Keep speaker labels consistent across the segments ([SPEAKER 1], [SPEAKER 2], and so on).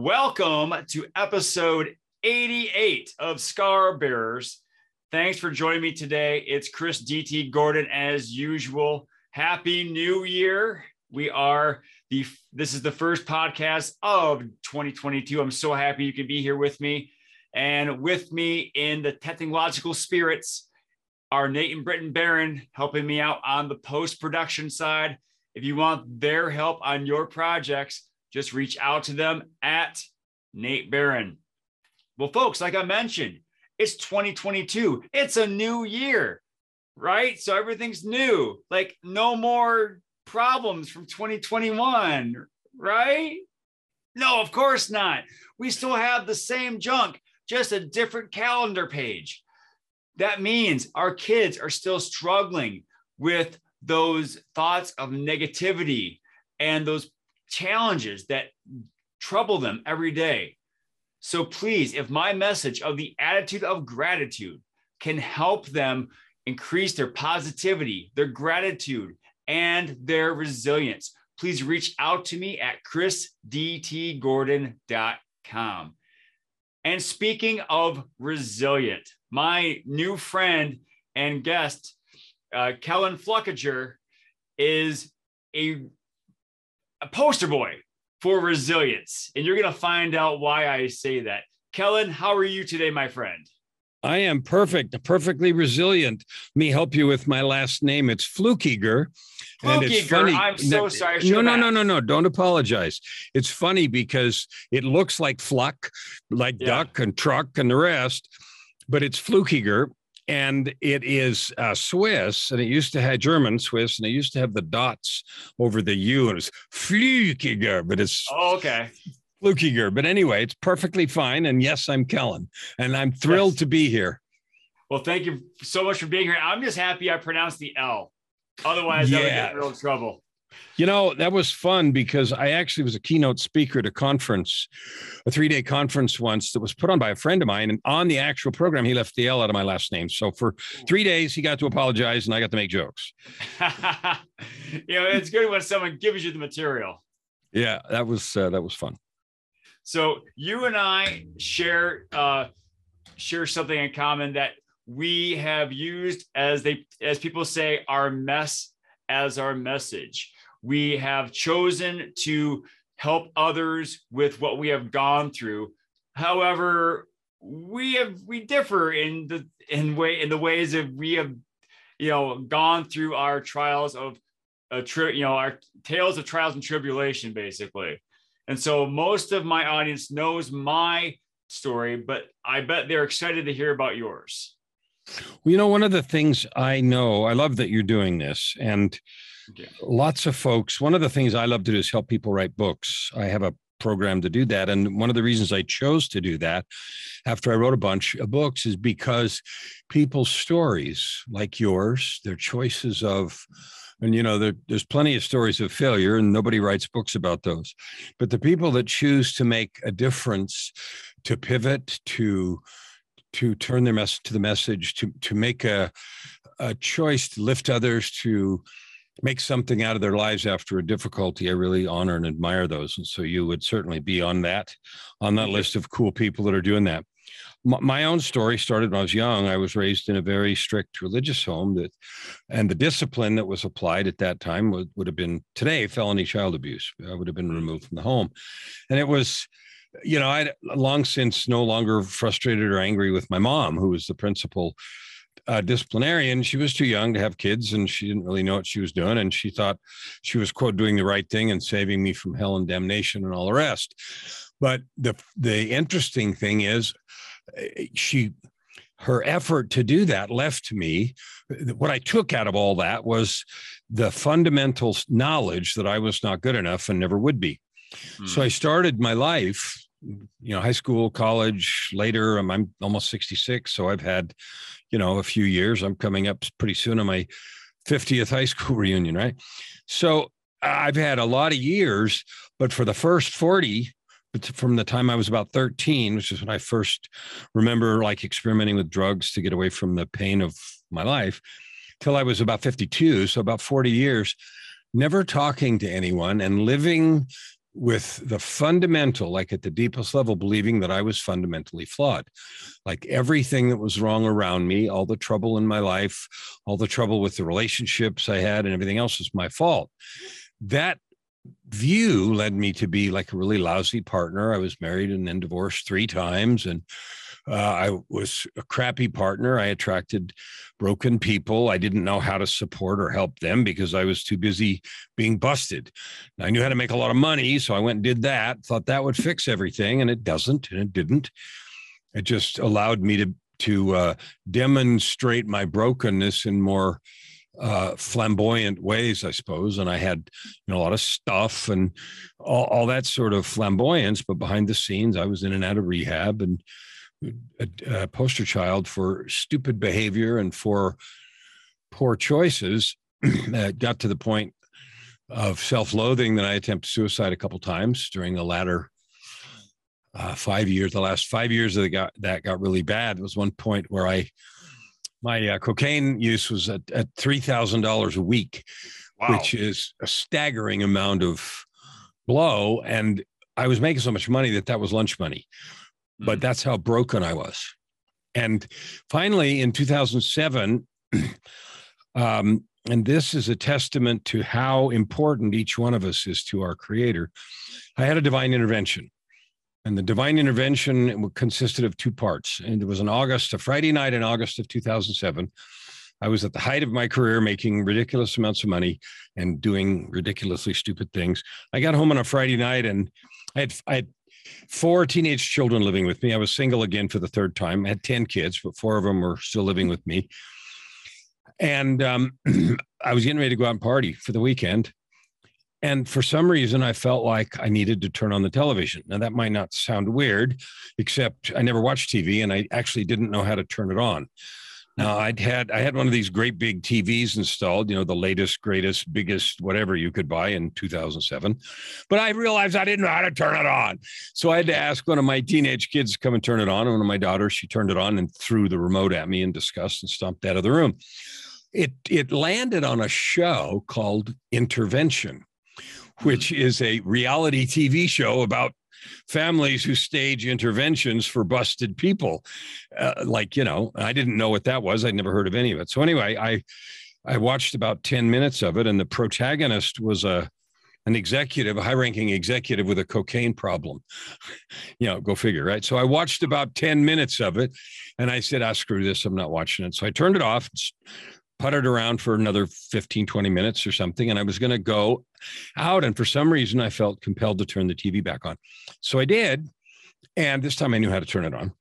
[SPEAKER 1] Welcome to episode 88 of Scar Bearers. Thanks for joining me today. It's Chris DT Gordon as usual. Happy New Year. We are the this is the first podcast of 2022. I'm so happy you can be here with me. And with me in the technological spirits are Nate and Britton Barron helping me out on the post-production side. If you want their help on your projects, just reach out to them at Nate Barron. Well, folks, like I mentioned, it's 2022. It's a new year, right? So everything's new. Like no more problems from 2021, right? No, of course not. We still have the same junk, just a different calendar page. That means our kids are still struggling with those thoughts of negativity and those challenges that trouble them every day. So please, if my message of the attitude of gratitude can help them increase their positivity, their gratitude, and their resilience, please reach out to me at chrisdtgordon.com. And speaking of resilient, my new friend and guest, uh, Kellen Fluckiger, is a a poster boy for resilience. And you're going to find out why I say that. Kellen, how are you today, my friend?
[SPEAKER 2] I am perfect, perfectly resilient. Let me help you with my last name. It's Flukiger.
[SPEAKER 1] And it's funny. I'm so sorry.
[SPEAKER 2] No, no, no, no, no. Don't apologize. It's funny because it looks like Fluck, like duck and truck and the rest, but it's Flukiger and it is uh, Swiss, and it used to have German Swiss, and it used to have the dots over the U, and it was Flukiger, but it's
[SPEAKER 1] oh, okay.
[SPEAKER 2] Flukiger. But anyway, it's perfectly fine. And yes, I'm Kellen, and I'm thrilled yes. to be here.
[SPEAKER 1] Well, thank you so much for being here. I'm just happy I pronounced the L. Otherwise, yeah. I would get in real trouble.
[SPEAKER 2] You know, that was fun because I actually was a keynote speaker at a conference, a three day conference once that was put on by a friend of mine. And on the actual program, he left the L out of my last name. So for three days, he got to apologize and I got to make jokes.
[SPEAKER 1] you know, it's good when someone gives you the material.
[SPEAKER 2] Yeah, that was uh, that was fun.
[SPEAKER 1] So you and I share uh, share something in common that we have used as they as people say our mess as our message. We have chosen to help others with what we have gone through. However, we have we differ in the in way in the ways that we have you know gone through our trials of a tri- you know our tales of trials and tribulation basically. And so most of my audience knows my story, but I bet they're excited to hear about yours.
[SPEAKER 2] Well, you know, one of the things I know, I love that you're doing this. And lots of folks, one of the things I love to do is help people write books. I have a program to do that. And one of the reasons I chose to do that after I wrote a bunch of books is because people's stories, like yours, their choices of, and you know, there, there's plenty of stories of failure, and nobody writes books about those. But the people that choose to make a difference, to pivot, to to turn their message to the message, to to make a a choice to lift others, to make something out of their lives after a difficulty. I really honor and admire those, and so you would certainly be on that on that list of cool people that are doing that. My own story started when I was young. I was raised in a very strict religious home that, and the discipline that was applied at that time would, would have been today felony child abuse. I would have been mm-hmm. removed from the home, and it was you know, I long since no longer frustrated or angry with my mom, who was the principal uh, disciplinarian. She was too young to have kids, and she didn't really know what she was doing. And she thought she was quote doing the right thing and saving me from hell and damnation and all the rest. But the the interesting thing is, eh, she her effort to do that left me what i took out of all that was the fundamental knowledge that i was not good enough and never would be so I hmm. started my life, you know, high school, college, later. I'm, I'm almost 66. So I've had, you know, a few years. I'm coming up pretty soon on my 50th high school reunion, right? So I've had a lot of years, but for the first 40, from the time I was about 13, which is when I first remember like experimenting with drugs to get away from the pain of my life, till I was about 52. So about 40 years, never talking to anyone and living with the fundamental, like at the deepest level, believing that I was fundamentally flawed. Like everything that was wrong around me, all the trouble in my life, all the trouble with the relationships I had, and everything else was my fault. That view led me to be like a really lousy partner. I was married and then divorced three times. And uh, I was a crappy partner. I attracted broken people. I didn't know how to support or help them because I was too busy being busted. I knew how to make a lot of money. So I went and did that, thought that would fix everything. And it doesn't. And it didn't. It just allowed me to, to uh, demonstrate my brokenness in more uh, flamboyant ways, I suppose. And I had you know a lot of stuff and all, all that sort of flamboyance, but behind the scenes, I was in and out of rehab and a, a poster child for stupid behavior and for poor choices. it got to the point of self-loathing that I attempted suicide a couple times during the latter uh, five years. The last five years the got, that got really bad. There was one point where I my uh, cocaine use was at, at $3,000 a week, wow. which is a staggering amount of blow. And I was making so much money that that was lunch money, mm. but that's how broken I was. And finally, in 2007, um, and this is a testament to how important each one of us is to our creator, I had a divine intervention. And the divine intervention consisted of two parts. And it was in August, a Friday night in August of 2007. I was at the height of my career, making ridiculous amounts of money and doing ridiculously stupid things. I got home on a Friday night and I had, I had four teenage children living with me. I was single again for the third time. I had 10 kids, but four of them were still living with me. And um, I was getting ready to go out and party for the weekend. And for some reason, I felt like I needed to turn on the television. Now, that might not sound weird, except I never watched TV and I actually didn't know how to turn it on. Now, I'd had I had one of these great big TVs installed, you know, the latest, greatest, biggest, whatever you could buy in 2007. But I realized I didn't know how to turn it on. So I had to ask one of my teenage kids to come and turn it on. And one of my daughters, she turned it on and threw the remote at me in disgust and stomped out of the room. It it landed on a show called Intervention which is a reality TV show about families who stage interventions for busted people. Uh, like, you know, I didn't know what that was. I'd never heard of any of it. So anyway, I I watched about 10 minutes of it, and the protagonist was a an executive, a high-ranking executive with a cocaine problem. you know, go figure, right? So I watched about 10 minutes of it and I said, "I ah, screw this. I'm not watching it. So I turned it off, puttered around for another 15, 20 minutes or something. And I was going to go out. And for some reason, I felt compelled to turn the TV back on. So I did. And this time I knew how to turn it on.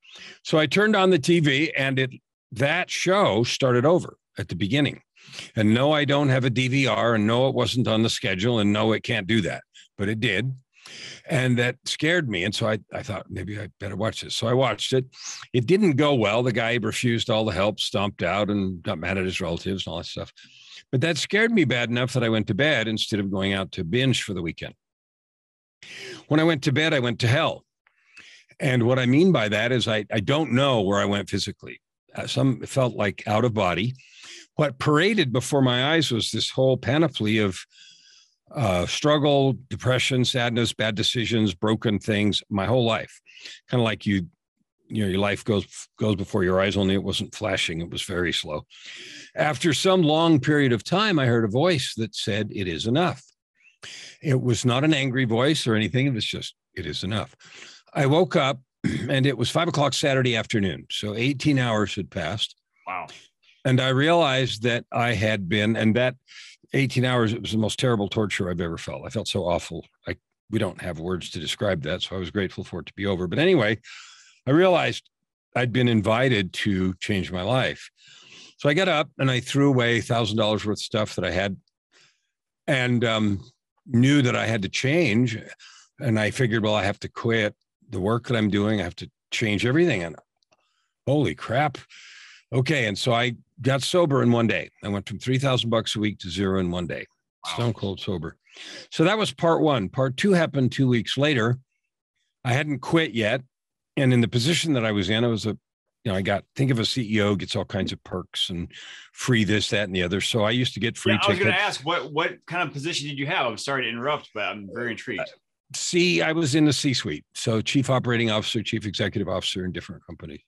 [SPEAKER 2] So I turned on the TV and it that show started over at the beginning. And no, I don't have a DVR, and no, it wasn't on the schedule, and no, it can't do that. But it did and that scared me. And so I, I thought maybe I better watch this. So I watched it. It didn't go well. The guy refused all the help, stomped out, and got mad at his relatives and all that stuff. But that scared me bad enough that I went to bed instead of going out to binge for the weekend. When I went to bed, I went to hell. And what I mean by that is I, I don't know where I went physically. Uh, some felt like out of body. What paraded before my eyes was this whole panoply of uh, struggle, depression, sadness, bad decisions, broken things my whole life. Kind of like you, you know, your life goes goes before your eyes. Only it wasn't flashing; it was very slow. After some long period of time, I heard a voice that said, "It is enough." It was not an angry voice or anything. It was just, "It is enough." I woke up, and it was five o'clock Saturday afternoon. So 18 hours had passed.
[SPEAKER 1] Wow.
[SPEAKER 2] And I realized that I had been, and that 18 hours, it was the most terrible torture I've ever felt. I felt so awful. I we don't have words to describe that. So I was grateful for it to be over. But anyway, I realized I'd been invited to change my life. So I got up and I threw away thousand dollars worth of stuff that I had and um, knew that I had to change. And I figured, well, I have to quit the work that I'm doing. I have to change everything. And holy crap. Okay. And so I got sober in one day. I went from 3000 bucks a week to zero in one day, wow. stone cold sober. So that was part one. Part two happened two weeks later. I hadn't quit yet. And in the position that I was in, I was a, you know, I got, think of a CEO gets all kinds of perks and free this, that, and the other. So I used to get free yeah, I was
[SPEAKER 1] going to ask what, what kind of position did you have? I'm sorry to interrupt, but I'm very intrigued.
[SPEAKER 2] See, I was in the C-suite, so chief operating officer, chief executive officer in different companies.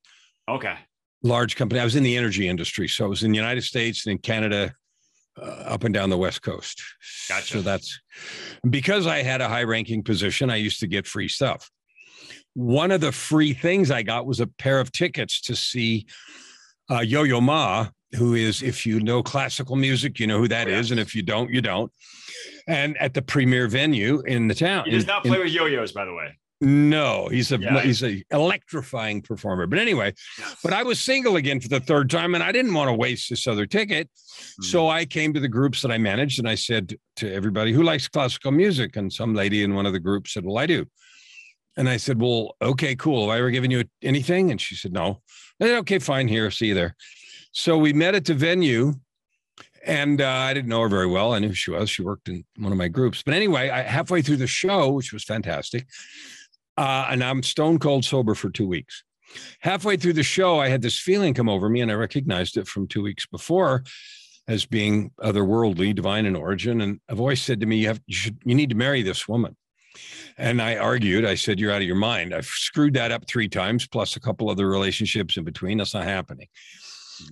[SPEAKER 1] Okay.
[SPEAKER 2] Large company. I was in the energy industry, so I was in the United States and in Canada, uh, up and down the West Coast.
[SPEAKER 1] Gotcha.
[SPEAKER 2] So that's because I had a high-ranking position. I used to get free stuff. One of the free things I got was a pair of tickets to see uh, Yo Yo Ma, who is, if you know classical music, you know who that
[SPEAKER 1] Oh, yeah.
[SPEAKER 2] is, and if you don't, you don't. And at the premier venue in the town.
[SPEAKER 1] He does
[SPEAKER 2] in-
[SPEAKER 1] not
[SPEAKER 2] in-
[SPEAKER 1] play with yo-yos, by the way.
[SPEAKER 2] No, he's a
[SPEAKER 1] Yeah.
[SPEAKER 2] he's a electrifying performer. But anyway, but I was single again for the third time, and I didn't want to waste this other ticket.
[SPEAKER 1] Hmm.
[SPEAKER 2] So I came to the groups that I managed, and I said to everybody who likes classical music, and some lady in one of the groups said, "Well, I do." And I said, "Well, okay, cool. Have I ever given you anything?" And she said, "No." I said, "Okay, fine. Here, see you there." So we met at the venue, and uh, I didn't know her very well. I knew who she was. She worked in one of my groups. But anyway, I, halfway through the show, which was fantastic, uh, and I'm stone cold sober for two weeks. Halfway through the show, I had this feeling come over me, and I recognized it from two weeks before as being otherworldly, divine in origin. And a voice said to me, "You have, you should, you need to marry this woman." And I argued. I said, "You're out of your mind. I've screwed that up three times, plus a couple other relationships in between. That's not happening."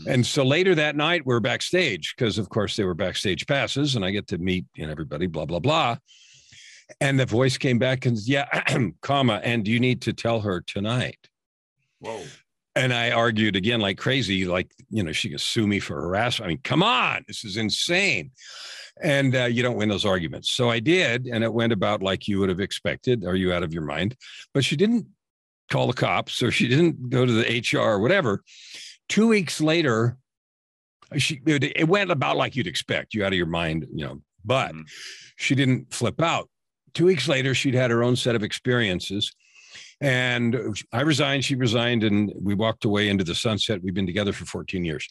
[SPEAKER 2] And so later that night, we're backstage because, of course, they were backstage passes, and I get to meet you know, everybody. Blah blah blah. And the voice came back and said, yeah, comma, and you need to tell her tonight.
[SPEAKER 1] Whoa.
[SPEAKER 2] And I argued again like crazy, like, you know, she could sue me for harassment. I mean, come on, this is insane. And uh, you don't win those arguments. So I did. And it went about like you would have expected. Are you out of your mind? But she didn't call the cops or she didn't go to the HR or whatever. Two weeks later, she it, went about like you'd expect. You out of your mind, you know, but
[SPEAKER 1] Mhm.
[SPEAKER 2] she didn't flip out. Two weeks later, she'd had her own set of experiences. And I resigned, she resigned, and we walked away into the sunset. We've been together for 14 years.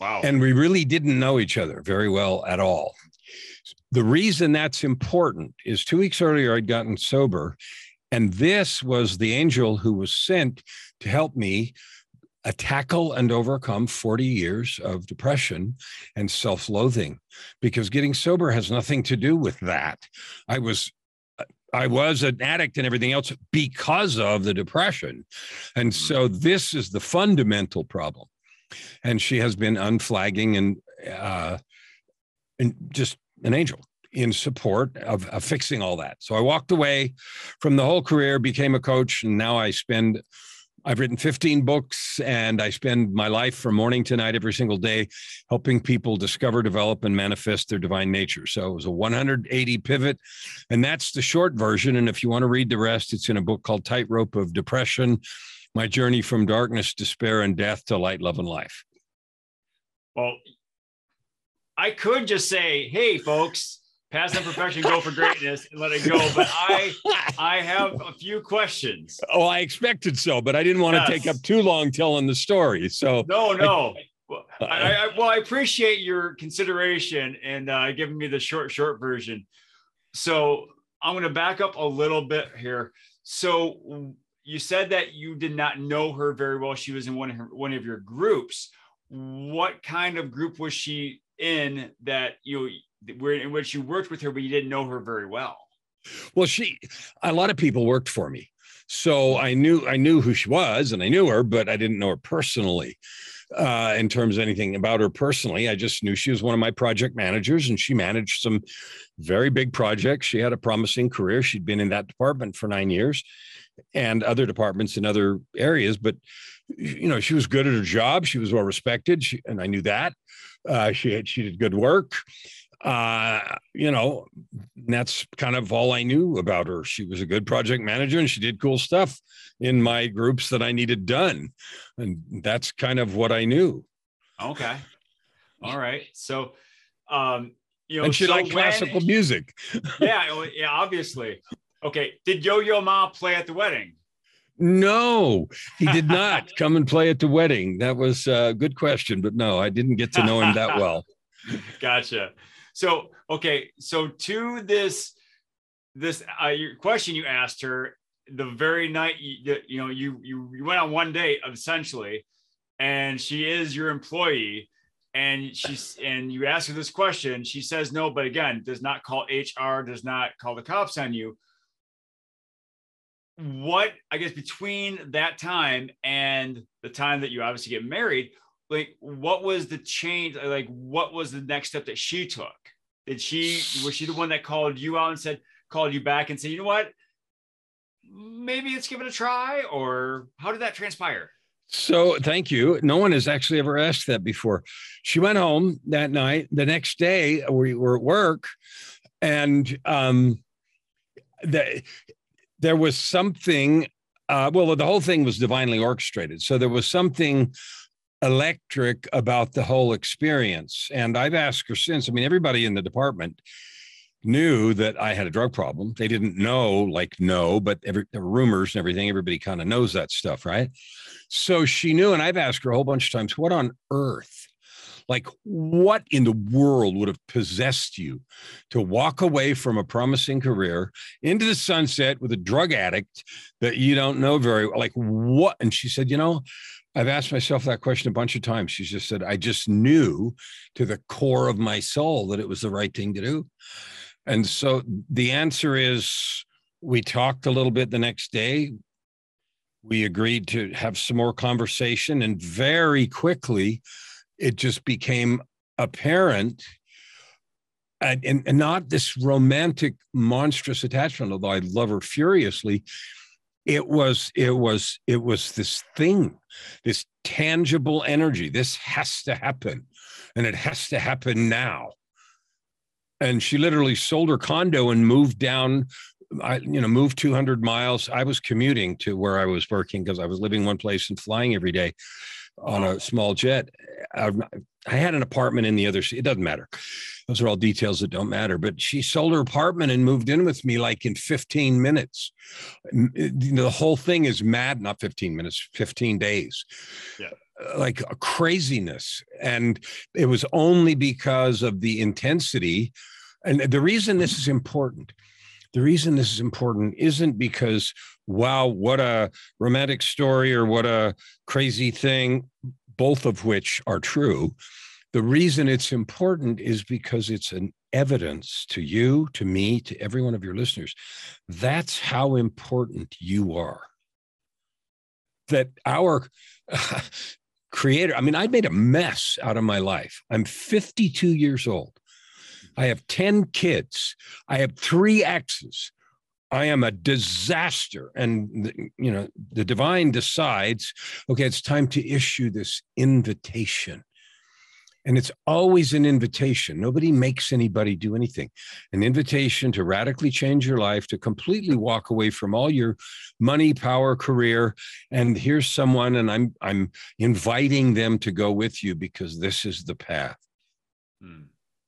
[SPEAKER 1] Wow.
[SPEAKER 2] And we really didn't know each other very well at all. The reason that's important is two weeks earlier, I'd gotten sober. And this was the angel who was sent to help me uh, tackle and overcome 40 years of depression and self loathing because getting sober has nothing to do with that. I was. I was an addict and everything else because of the depression. And so this is the fundamental problem and she has been unflagging and uh, and just an angel in support of, of fixing all that. So I walked away from the whole career, became a coach, and now I spend. I've written 15 books and I spend my life from morning to night every single day helping people discover, develop, and manifest their divine nature. So it was a 180 pivot. And that's the short version. And if you want to read the rest, it's in a book called Tightrope of Depression My Journey from Darkness, Despair, and Death to Light, Love, and Life.
[SPEAKER 1] well, I could just say, hey, folks, pass that perfection, go for greatness, and let it go. But I I have a few questions.
[SPEAKER 2] Oh, I expected so, but I didn't want to take up too long telling the story. So
[SPEAKER 1] No, no. Well, I, I, well, I appreciate your consideration and uh, giving me the short, short version. So I'm going to back up a little bit here. So you said that you did not know her very well. She was in one of her, one of your groups. What kind of group was she in that you were in which you worked with her, but you didn't know her very well?
[SPEAKER 2] Well, she, a lot of people worked for me. So I knew, I knew who she was and I knew her, but I didn't know her personally uh, in terms of anything about her personally. I just knew she was one of my project managers and she managed some very big projects. She had a promising career. She'd been in that department for nine years and other departments in other areas, but you know, she was good at her job. She was well respected. She, and I knew that uh, she had, she did good work uh you know that's kind of all i knew about her she was a good project manager and she did cool stuff in my groups that i needed done and that's kind of what i knew
[SPEAKER 1] Okay. All right. So, um, you know,
[SPEAKER 2] and she
[SPEAKER 1] so
[SPEAKER 2] liked
[SPEAKER 1] when-
[SPEAKER 2] classical music
[SPEAKER 1] yeah, oh, yeah, obviously. Okay. Did Yo Yo Ma play at the wedding?
[SPEAKER 2] no he did not come and play at the wedding that was a good question but no i didn't get to know him that well
[SPEAKER 1] Gotcha. So, okay. So to this, this uh, your question you asked her the very night you, you know you you you went on one date essentially, and she is your employee, and she's and you ask her this question. She says no, but again, does not call HR, does not call the cops on you. what I guess between that time and the time that you obviously get married, like what was the change? Like what was the next step that she took? Did she was she the one that called you out and said called you back and said, you know what? Maybe let's give it a try, or how did that transpire?
[SPEAKER 2] So thank you. No one has actually ever asked that before. She went home that night. The next day, we were at work, and um, the, there was something. Uh, well, the whole thing was divinely orchestrated. So there was something electric about the whole experience. And I've asked her since. I mean, everybody in the department knew that I had a drug problem. They didn't know, like, no, but every the rumors and everything, everybody kind of knows that stuff, right? So she knew, and I've asked her a whole bunch of times, what on earth? Like, what in the world would have possessed you to walk away from a promising career into the sunset with a drug addict that you don't know very well? Like, what? And she said, you know, I've asked myself that question a bunch of times. She just said, I just knew to the core of my soul that it was the right thing to do. And so the answer is we talked a little bit the next day. We agreed to have some more conversation, and very quickly, it just became apparent and, and, not this romantic monstrous attachment although i love her furiously it was it was it was this thing this tangible energy. This has to happen and it has to happen now. And she literally sold her condo and moved down I, you know, moved 200 miles. I was commuting to where I was working because I was living one place and flying every day on a small jet. I, I had an apartment in the other. It doesn't matter. Those are all details that don't matter. But she sold her apartment and moved in with me like in 15 minutes. You know, the whole thing is mad. Not 15 minutes, 15 days. Yeah like a craziness. And it was only because of the intensity. And the reason this is important, the reason this is important isn't because, wow, what a romantic story or what a crazy thing, both of which are true. The reason it's important is because it's an evidence to you, to me, to every one of your listeners. That's how important you are. That our creator. I mean, I made a mess out of my life. I'm 52 years old. I have 10 kids. I have three exes. I am a disaster. And, you know, the divine decides, okay, it's time to issue this invitation and it's always an invitation. Nobody makes anybody do anything. An invitation to radically change your life, to completely walk away from all your money, power, career. And here's someone, and I'm I'm inviting them to go with you because this is the path. Hmm.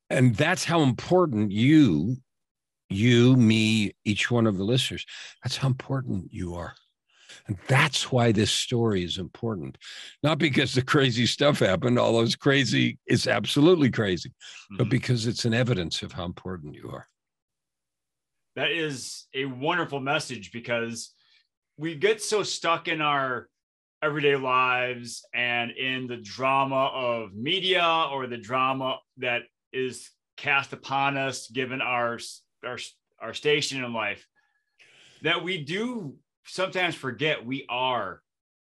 [SPEAKER 2] And that's how important you, you, me, each one of the listeners, that's how important you are. And that's why this story is important. Not because the crazy stuff happened, although it's crazy, it's absolutely crazy, mm-hmm. but because it's an evidence of how important you are.
[SPEAKER 1] That is a wonderful message because we get so stuck in our everyday lives and in the drama of media or the drama that is cast upon us given our our, our station in life that we do sometimes forget we are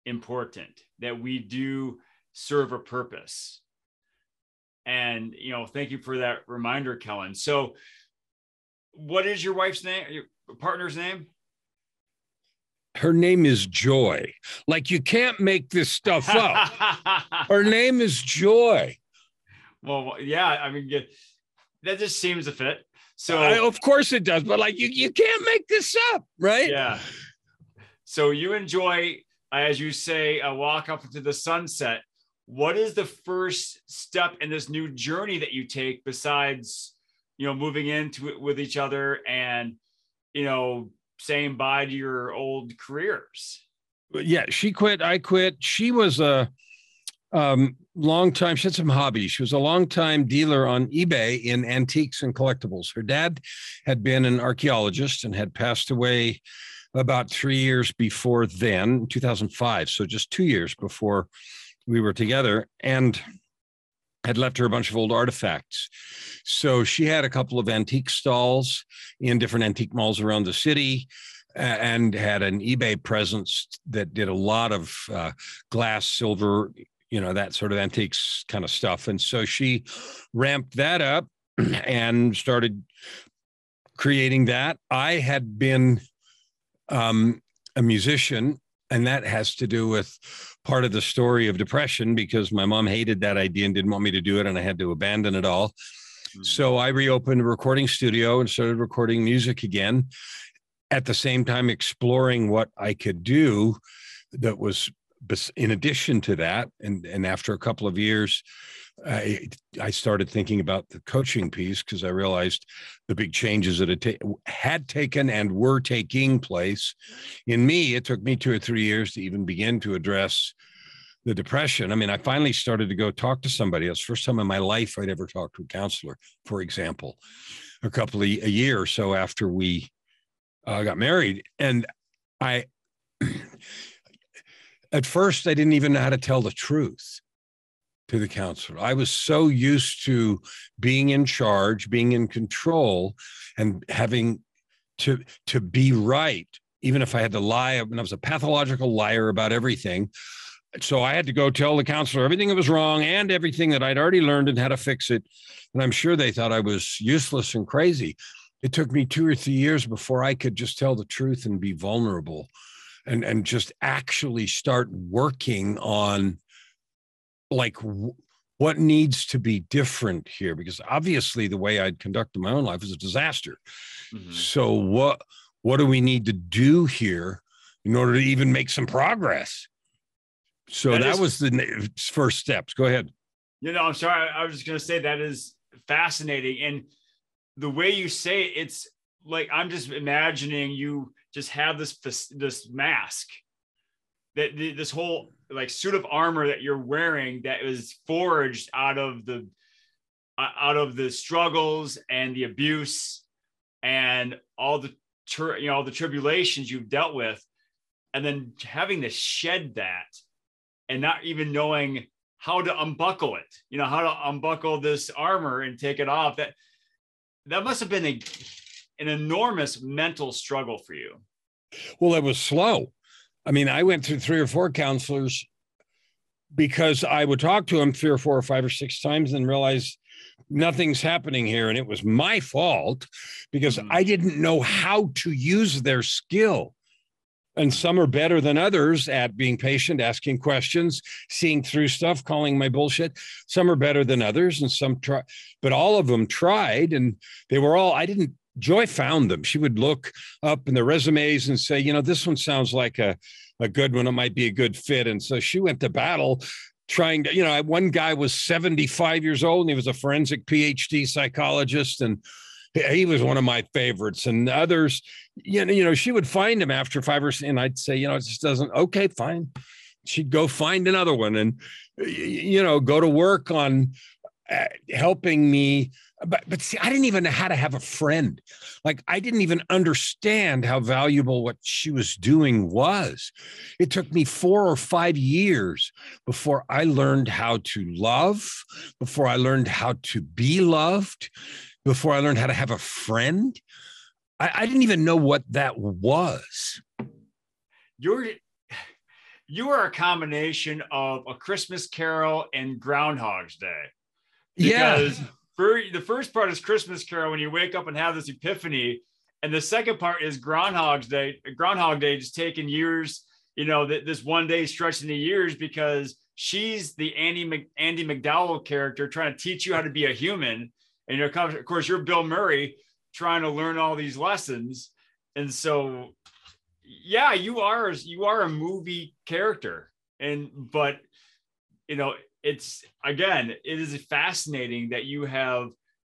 [SPEAKER 1] important, that we do serve a purpose. And, you know, thank you for that reminder, Kellen. So, what is your wife's name, your partner's name?
[SPEAKER 2] Her name is Joy. Like, you can't make this stuff up. Her name is Joy.
[SPEAKER 1] Well, yeah, I mean, that just seems to fit. So,
[SPEAKER 2] uh, of course it does, but like, you, you can't make this up, right?
[SPEAKER 1] Yeah. So you enjoy, as you say, a walk up into the sunset. What is the first step in this new journey that you take besides, you know, moving into it with each other and, you know, saying bye to your old careers?
[SPEAKER 2] Yeah, she quit. I quit. She was a um, long time. She had some hobbies. She was a long time dealer on eBay in antiques and collectibles. Her dad had been an archaeologist and had passed away about three years before then, 2005. So just two years before we were together. And had left her a bunch of old artifacts. So she had a couple of antique stalls in different antique malls around the city. and had an eBay presence that did a lot of uh, glass, silver, you know, that sort of antiques kind of stuff. And so she ramped that up and started creating that. I had been um, a musician, and that has to do with part of the story of depression because my mom hated that idea and didn't want me to do it, and I had to abandon it all. Mm-hmm. So I reopened a recording studio and started recording music again at the same time exploring what I could do that was in addition to that and and after a couple of years I, I started thinking about the coaching piece because I realized the big changes that had, ta- had taken and were taking place in me. It took me two or three years to even begin to address the depression. I mean, I finally started to go talk to somebody. It was first time in my life I'd ever talked to a counselor, for example, a couple of a year or so after we uh, got married. And I, at first, I didn't even know how to tell the truth to the counselor. I was so used to being in charge, being in control, and having to to be right, even if I had to lie. And I was a pathological liar about everything. So I had to go tell the counselor everything that was wrong and everything that I'd already learned and how to fix it. And I'm sure they thought I was useless and crazy it took me two or three years before I could just tell the truth and be vulnerable and and just actually start working on like what needs to be different here because obviously the way I'd conducted my own life is a disaster. Mm-hmm. So what what do we need to do here in order to even make some progress? So that, that is, was the first steps. Go ahead.
[SPEAKER 1] You know, I'm sorry. I was just going to say that is fascinating and the way you say it, it's like I'm just imagining you just have this this, mask that this whole like suit of armor that you're wearing that was forged out of the out of the struggles and the abuse and all the you know all the tribulations you've dealt with. And then having to shed that and not even knowing how to unbuckle it you know how to unbuckle this armor and take it off that that must have been a, an enormous mental struggle for you.
[SPEAKER 2] Well, it was slow. I mean, I went through three or four counselors because I would talk to them three or four or five or six times and realize nothing's happening here. And it was my fault because mm-hmm. I didn't know how to use their skill and some are better than others at being patient, asking questions, seeing through stuff, calling my bullshit. Some are better than others, and some try, but all of them tried, and they were all. I didn't. Joy found them. She would look up in the resumes and say, you know, this one sounds like a a good one. It might be a good fit, and so she went to battle trying to, you know, one guy was 75 years old and he was a forensic PhD psychologist and he was one of my favorites and others you know she would find him after five or six. and i'd say you know it just doesn't okay fine she'd go find another one and you know go to work on uh, helping me but but see i didn't even know how to have a friend like i didn't even understand how valuable what she was doing was it took me 4 or 5 years before i learned how to love before i learned how to be loved before I learned how to have a friend. I, I didn't even know what that was.
[SPEAKER 1] You're you are a combination of a Christmas Carol and Groundhog's Day.
[SPEAKER 2] Because yeah.
[SPEAKER 1] For, the first part is Christmas Carol when you wake up and have this epiphany, and the second part is Groundhog's Day. Groundhog Day just taking years, you know, that this one day stretching the years because she's the Andie Andie MacDowell character trying to teach you how to be a human, and you're of course you're Bill Murray trying to learn all these lessons, and so yeah, you are you are a movie character, and but you know it's again it is fascinating that you have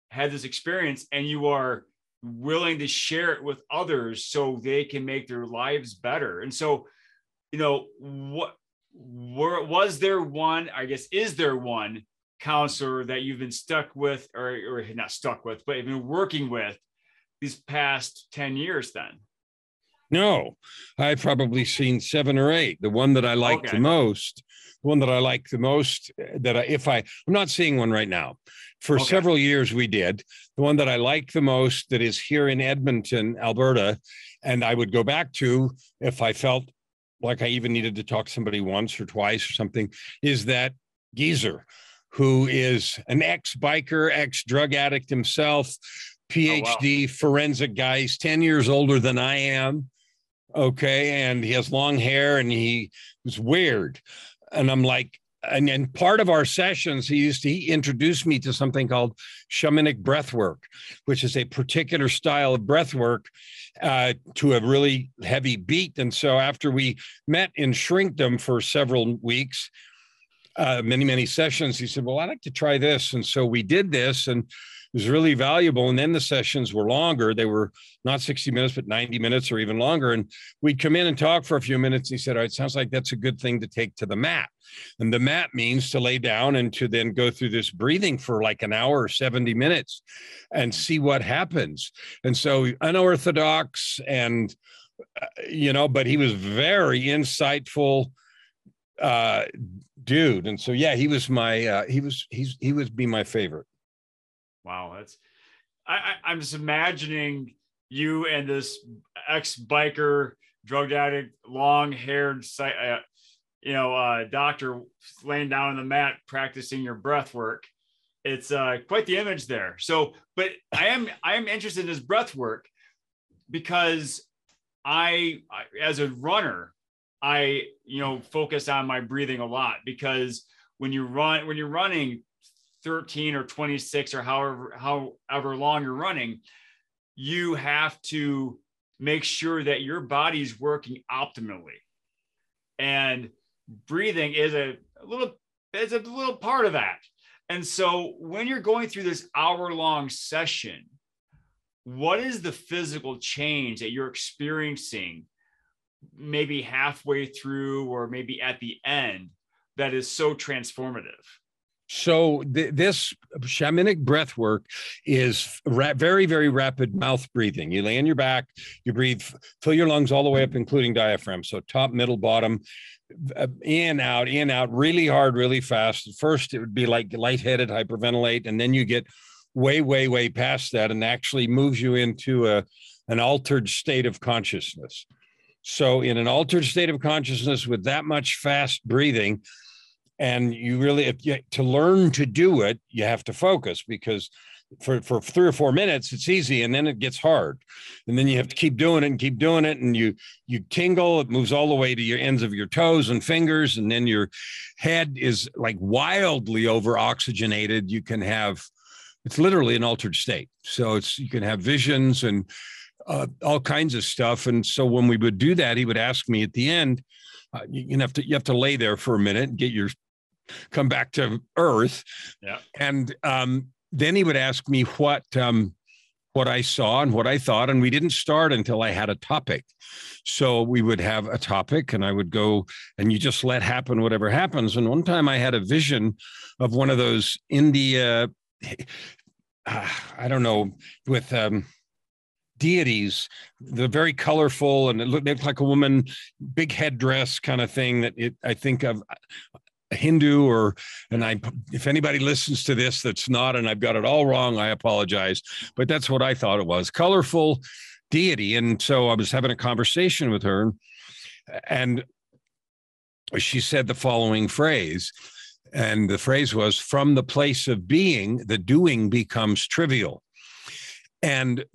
[SPEAKER 1] had this experience and you are willing to share it with others so they can make their lives better. And so you know what were, was there one i guess is there one counselor that you've been stuck with or, or not stuck with but you've been working with these past 10 years then?
[SPEAKER 2] No i've probably seen seven or eight. The one that i like okay. the most one that i like the most uh, that I, if i i'm not seeing one right now for okay. several years we did the one that i like the most that is here in edmonton alberta And I would go back to if I felt like I even needed to talk to somebody once or twice or something, is that geezer who is an ex biker, ex drug addict himself, PhD, oh, wow. forensic guy. He's 10 years older than I am. Okay. And he has long hair and he was weird. And I'm like, and, and part of our sessions, he used to he introduced me to something called shamanic breath work, which is a particular style of breath work uh, to a really heavy beat. And so after we met in shrinkdom for several weeks, uh, many, many sessions, he said, Well, I'd like to try this. And so we did this. And was really valuable. And then the sessions were longer. They were not 60 minutes, but 90 minutes or even longer. And we'd come in and talk for a few minutes. He said, All right, sounds like that's a good thing to take to the mat. And the mat means to lay down and to then go through this breathing for like an hour or 70 minutes and see what happens. And so unorthodox and, uh, you know, but he was very insightful uh dude and so yeah he was my uh he was he's he would be my favorite
[SPEAKER 1] Wow, that's I, I am just imagining you and this ex biker, drug addict, long haired, uh, you know, uh, doctor laying down on the mat practicing your breath work. It's uh, quite the image there. So, but I am I am interested in this breath work because I as a runner, I you know focus on my breathing a lot because when you run when you're running 13 or 26 or however however long you're running you have to make sure that your body's working optimally. And breathing is a, a little is a little part of that. And so when you're going through this hour long session what is the physical change that you're experiencing maybe halfway through or maybe at the end that is so transformative
[SPEAKER 2] so th- this shamanic breath work is ra- very, very rapid mouth breathing. You lay on your back, you breathe, fill your lungs all the way up, including diaphragm. So top, middle, bottom, uh, in, out, in, out, really hard, really fast. At first, it would be like lightheaded, hyperventilate, and then you get way, way, way past that, and actually moves you into a an altered state of consciousness. So, in an altered state of consciousness with that much fast breathing, and you really if you to learn to do it you have to focus because for for three or four minutes it's easy and then it gets hard. And then you have to keep doing it and keep doing it and you you tingle it moves all the way to your ends of your toes and fingers and then your head is like wildly over oxygenated you can have it's literally an altered state. So it's you can have visions and uh, all kinds of stuff. And so when we would do that he would ask me at the end uh, you, you have to you have to lay there for a minute and get your come back to earth.
[SPEAKER 1] Yeah.
[SPEAKER 2] And um, then he would ask me what um, what I saw and what I thought, and we didn't start until I had a topic. So we would have a topic, and I would go, and you just let happen whatever happens. And one time I had a vision of one of those India, uh, I don't know, with um, deities. They're very colorful, and it looked, looked like a woman, big headdress kind of thing. That it, I think of Hindu or and I if anybody listens to this that's not and I've got it all wrong, I apologize. But that's what I thought it was. Colorful deity. And so I was having a conversation with her and she said the following phrase. And the phrase was from the place of being, the doing becomes trivial. And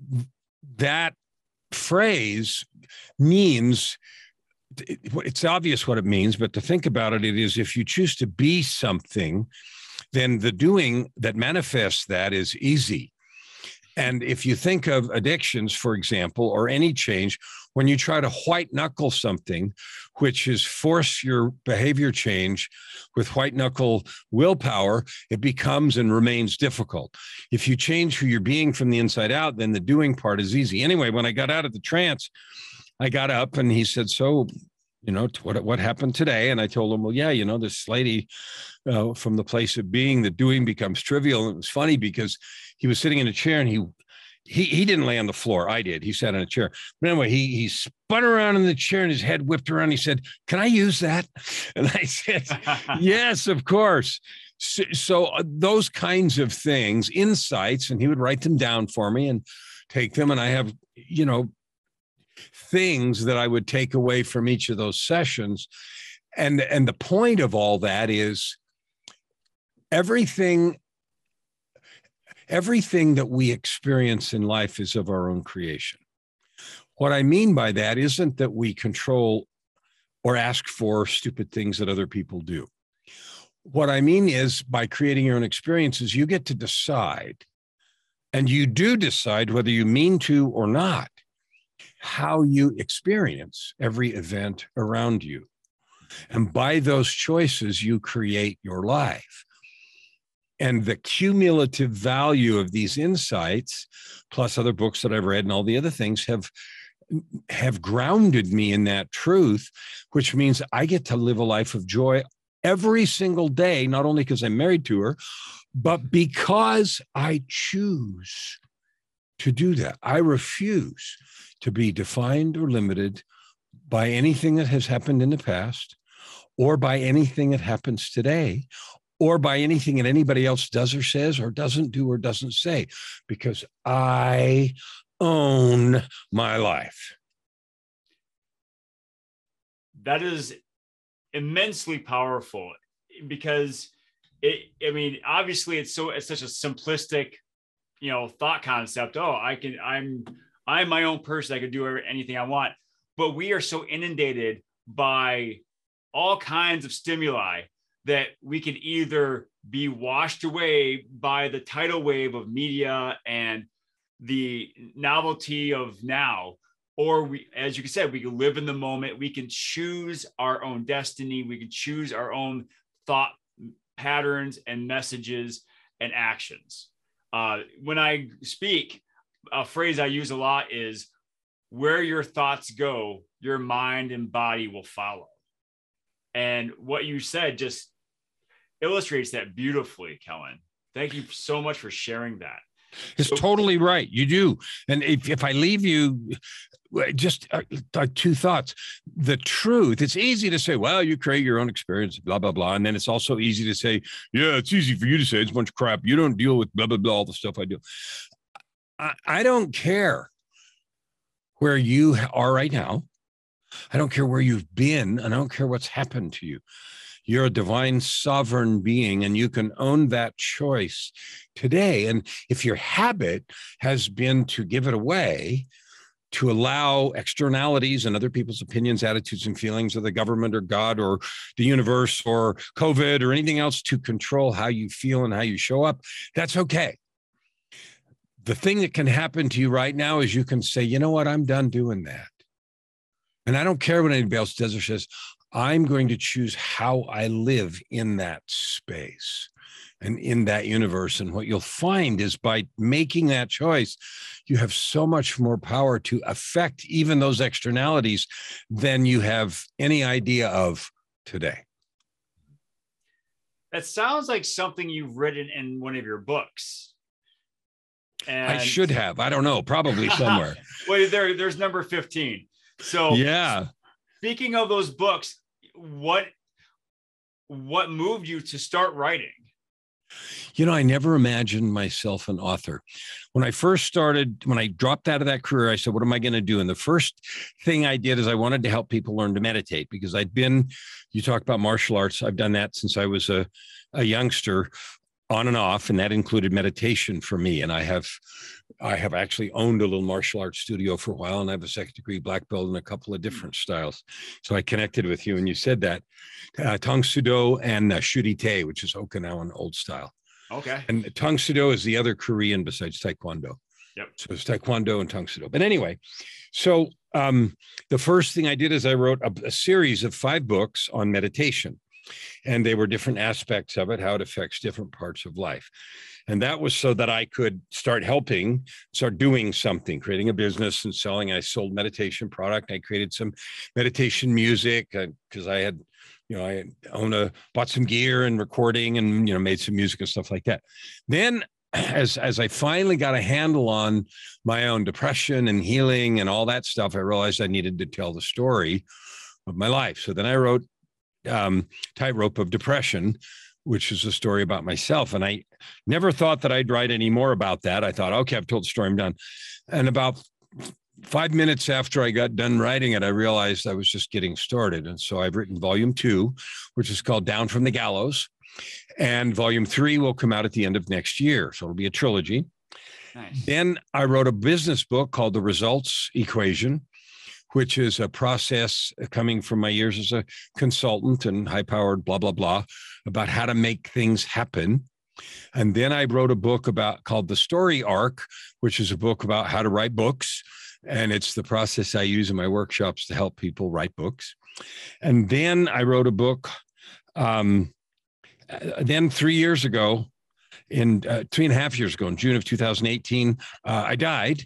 [SPEAKER 2] that phrase means it's obvious what it means, but to think about it, it is if you choose to be something, then the doing that manifests that is easy. And if you think of addictions, for example, or any change, when you try to white knuckle something, which is force your behavior change with white knuckle willpower, it becomes and remains difficult. If you change who you're being from the inside out, then the doing part is easy. Anyway, when I got out of the trance, I got up and he said, "So, you know, what what happened today?" And I told him, "Well, yeah, you know, this lady uh, from the place of being, the doing becomes trivial." And it was funny because he was sitting in a chair and he he he didn't lay on the floor. I did. He sat in a chair. But anyway, he he spun around in the chair and his head whipped around. He said, "Can I use that?" And I said, "Yes, of course." So, so uh, those kinds of things, insights, and he would write them down for me and take them. And I have, you know, things that I would take away from each of those sessions. And, and the point of all that is everything everything that we experience in life is of our own creation. What I mean by that isn't that we control or ask for stupid things that other people do. What I mean is by creating your own experiences, you get to decide, and you do decide whether you mean to or not, how you experience every event around you. And by those choices, you create your life. And the cumulative value of these insights, plus other books that I've read and all the other things, have have grounded me in that truth, which means I get to live a life of joy every single day, not only because I'm married to her, but because I choose to do that. I refuse to be defined or limited by anything that has happened in the past or by anything that happens today or by anything that anybody else does or says or doesn't do or doesn't say because I own my life.
[SPEAKER 1] That is immensely powerful because it i mean obviously it's so it's such a simplistic you know thought concept oh i can i'm i'm my own person. I could do anything i want. But we are so inundated by all kinds of stimuli that we can either be washed away by the tidal wave of media and the novelty of now or we as you said we can live in the moment. We can choose our own destiny. We can choose our own thought patterns and messages and actions. Uh, when i speak a phrase i use a lot is where your thoughts go your mind and body will follow and what you said just illustrates that beautifully kellan thank you so much for sharing that
[SPEAKER 2] it's so, totally right. You do. And if, if I leave you just uh, uh, two thoughts. The truth, it's easy to say, well, you create your own experience, blah, blah, blah. And then it's also easy to say, yeah, it's easy for you to say it's a bunch of crap. You don't deal with blah, blah, blah, all the stuff I do. I, I don't care where you are right now. I don't care where you've been, and I don't care what's happened to you. You're a divine sovereign being, and you can own that choice today. And if your habit has been to give it away, to allow externalities and other people's opinions, attitudes, and feelings of the government or God or the universe or COVID or anything else to control how you feel and how you show up, that's okay. The thing that can happen to you right now is you can say, you know what, I'm done doing that. And I don't care what anybody else does or says, I'm going to choose how I live in that space and in that universe. And what you'll find is by making that choice, you have so much more power to affect even those externalities than you have any idea of today.
[SPEAKER 1] That sounds like something you've written in one of your books.
[SPEAKER 2] And... I should have. I don't know. Probably somewhere.
[SPEAKER 1] well, there, there's number 15. So
[SPEAKER 2] yeah.
[SPEAKER 1] Speaking of those books, what what moved you to start writing?
[SPEAKER 2] You know, I never imagined myself an author. When I first started, when I dropped out of that career, I said, What am I going to do? And the first thing I did is I wanted to help people learn to meditate because I'd been, you talk about martial arts, I've done that since I was a, a youngster on and off, and that included meditation for me. And I have I have actually owned a little martial arts studio for a while, and I have a second degree black belt in a couple of different styles. So I connected with you, and you said that uh, Tang Soo Do and uh, Shuri Te, which is Okinawan old style.
[SPEAKER 1] Okay.
[SPEAKER 2] And Tang Soo Do is the other Korean besides Taekwondo.
[SPEAKER 1] Yep.
[SPEAKER 2] So it's Taekwondo and Tang Soo Do. But anyway, so um, the first thing I did is I wrote a, a series of five books on meditation and they were different aspects of it, how it affects different parts of life. And that was so that I could start helping, start doing something, creating a business and selling. I sold meditation product. I created some meditation music because uh, I had, you know, I own a bought some gear and recording and you know made some music and stuff like that. Then as as I finally got a handle on my own depression and healing and all that stuff, I realized I needed to tell the story of my life. So then I wrote um, Tightrope of Depression, which is a story about myself. And I never thought that I'd write any more about that. I thought, okay, I've told the story, I'm done. And about five minutes after I got done writing it, I realized I was just getting started. And so I've written volume two, which is called Down from the Gallows. And volume three will come out at the end of next year. So it'll be a trilogy. Nice. Then I wrote a business book called The Results Equation, which is a process coming from my years as a consultant and high powered, blah, blah, blah, about how to make things happen. And then I wrote a book about called The Story Arc, which is a book about how to write books. And it's the process I use in my workshops to help people write books. And then I wrote a book. Um, uh, then three years ago, in uh, three and a half years ago, in June of 2018, uh, I died.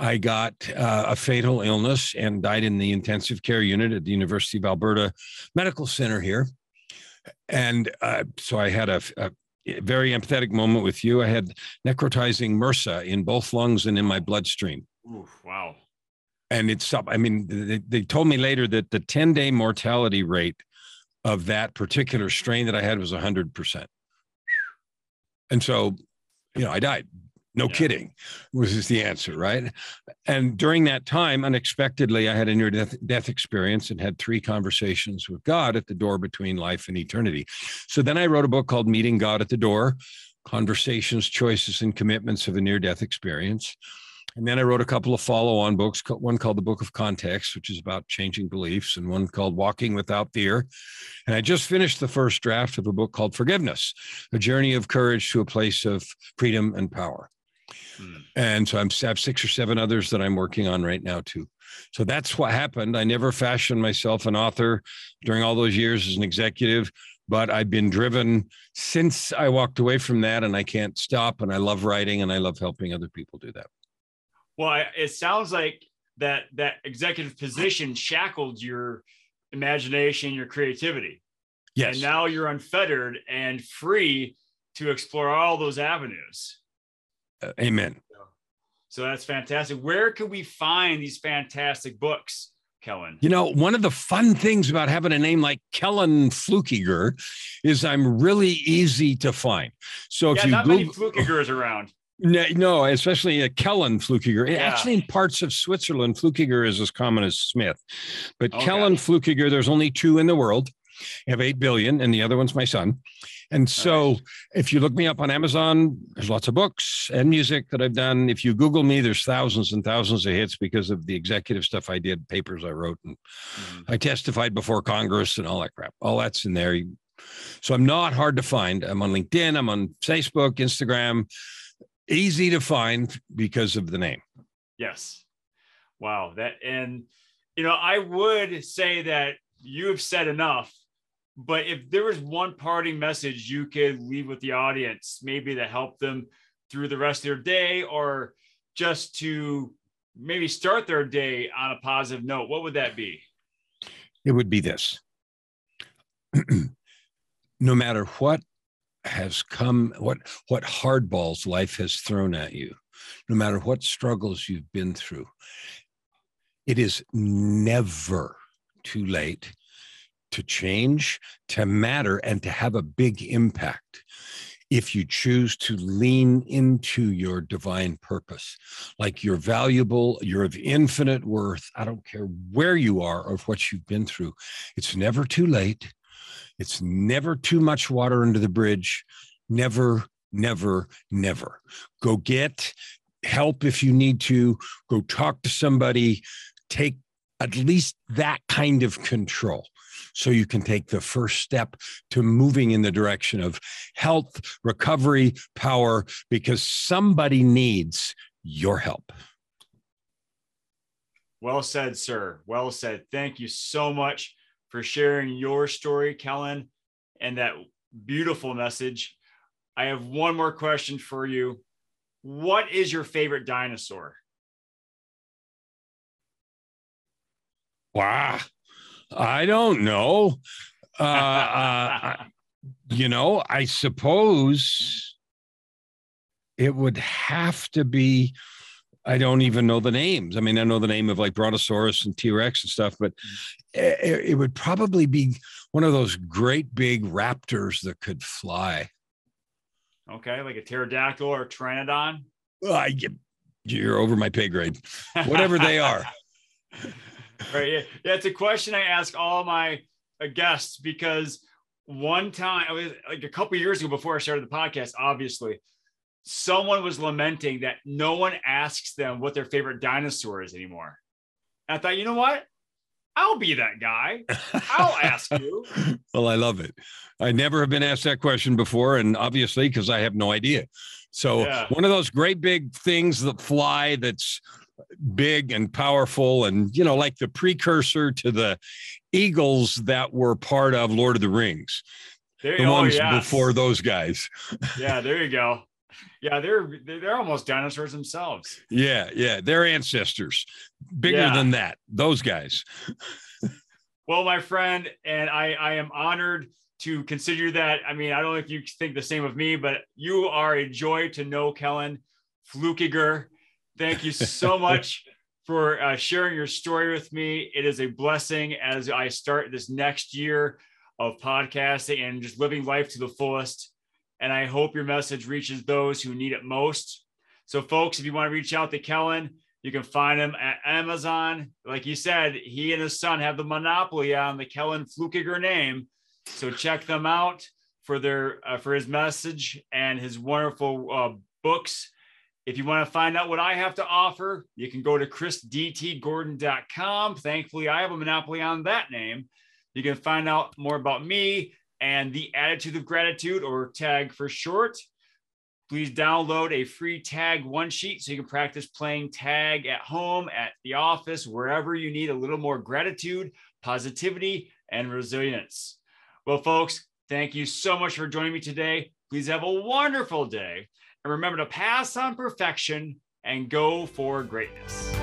[SPEAKER 2] I got uh, a fatal illness and died in the intensive care unit at the University of Alberta Medical Center here. And uh, so I had a, a, very empathetic moment with you. I had necrotizing MRSA in both lungs and in my bloodstream.
[SPEAKER 1] Ooh, wow.
[SPEAKER 2] And it's up. I mean, they, they told me later that the 10 day mortality rate of that particular strain that I had was 100%. And so, you know, I died. No yeah. kidding, was the answer, right? And during that time, unexpectedly, I had a near death, death experience and had three conversations with God at the door between life and eternity. So then I wrote a book called Meeting God at the Door Conversations, Choices, and Commitments of a Near Death Experience. And then I wrote a couple of follow on books, one called The Book of Context, which is about changing beliefs, and one called Walking Without Fear. And I just finished the first draft of a book called Forgiveness A Journey of Courage to a Place of Freedom and Power. Hmm. And so I'm, I have six or seven others that I'm working on right now, too. So that's what happened. I never fashioned myself an author during all those years as an executive, but I've been driven since I walked away from that, and I can't stop. And I love writing and I love helping other people do that.
[SPEAKER 1] Well, it sounds like that that executive position shackled your imagination, your creativity.
[SPEAKER 2] Yes.
[SPEAKER 1] And now you're unfettered and free to explore all those avenues.
[SPEAKER 2] Uh, amen.
[SPEAKER 1] So that's fantastic. Where can we find these fantastic books, Kellan?
[SPEAKER 2] You know, one of the fun things about having a name like Kellan Fluckiger is I'm really easy to find. So
[SPEAKER 1] yeah,
[SPEAKER 2] if you
[SPEAKER 1] not Google, many Fluckigers around.
[SPEAKER 2] No, no, especially a Kellan Fluckiger. Yeah. Actually, in parts of Switzerland, Fluckiger is as common as Smith. But okay. Kellan Fluckiger, there's only two in the world. I have 8 billion, and the other one's my son. And so, nice. if you look me up on Amazon, there's lots of books and music that I've done. If you Google me, there's thousands and thousands of hits because of the executive stuff I did, papers I wrote, and mm-hmm. I testified before Congress and all that crap. All that's in there. So I'm not hard to find. I'm on LinkedIn, I'm on Facebook, Instagram easy to find because of the name.
[SPEAKER 1] Yes. Wow. That and you know, I would say that you have said enough, but if there was one parting message you could leave with the audience, maybe to help them through the rest of their day or just to maybe start their day on a positive note, what would that be?
[SPEAKER 2] It would be this. no matter what has come what what hardballs life has thrown at you no matter what struggles you've been through it is never too late to change to matter and to have a big impact if you choose to lean into your divine purpose like you're valuable you're of infinite worth i don't care where you are or what you've been through it's never too late it's never too much water under the bridge. Never, never, never. Go get help if you need to. Go talk to somebody. Take at least that kind of control so you can take the first step to moving in the direction of health, recovery, power, because somebody needs your help.
[SPEAKER 1] Well said, sir. Well said. Thank you so much for sharing your story, Kellan, and that beautiful message. I have one more question for you. What is your favorite dinosaur?
[SPEAKER 2] Wow. I don't know. Uh, uh, you know, I suppose it would have to be I don't even know the names. I mean, I know the name of like Brontosaurus and T Rex and stuff, but it, it, would probably be one of those great big raptors that could fly.
[SPEAKER 1] Okay, like a pterodactyl or a pteranodon.
[SPEAKER 2] Uh, You're over my pay grade, whatever they are.
[SPEAKER 1] right. Yeah. yeah. It's a question I ask all my uh, guests because one time, I was like a couple years ago before I started the podcast, obviously, someone was lamenting that no one asks them what their favorite dinosaur is anymore. And I thought, you know what? I'll be that guy. I'll ask you.
[SPEAKER 2] well, I love it. I never have been asked that question before, and obviously, because I have no idea. So, yeah. one of those great big things that fly that's big and powerful, and you know, like the precursor to the eagles that were part of Lord of the Rings. There, the oh, ones yes. before those guys.
[SPEAKER 1] yeah, there you go. Yeah, they're they're almost dinosaurs themselves.
[SPEAKER 2] Yeah, yeah, they're ancestors, bigger yeah. than that. Those guys.
[SPEAKER 1] well, my friend, and I I am honored to consider that. I mean, I don't know if you think the same of me, but you are a joy to know, Kellan Fluckiger. Thank you so much for uh, sharing your story with me. It is a blessing as I start this next year of podcasting and just living life to the fullest. And I hope your message reaches those who need it most. So, folks, if you want to reach out to Kellan, you can find him at Amazon. Like you said, he and his son have the monopoly on the Kellan Fluckiger name. So check them out for their uh, for his message and his wonderful uh, books. If you want to find out what I have to offer, you can go to chrisdtgordon.com. Thankfully, I have a monopoly on that name. You can find out more about me and the attitude of gratitude, or tag for short. Please download a free tag one sheet so you can practice playing tag at home, at the office, wherever you need a little more gratitude, positivity, and resilience. Well, folks, thank you so much for joining me today. Please have a wonderful day. And remember to pass on perfection and go for greatness.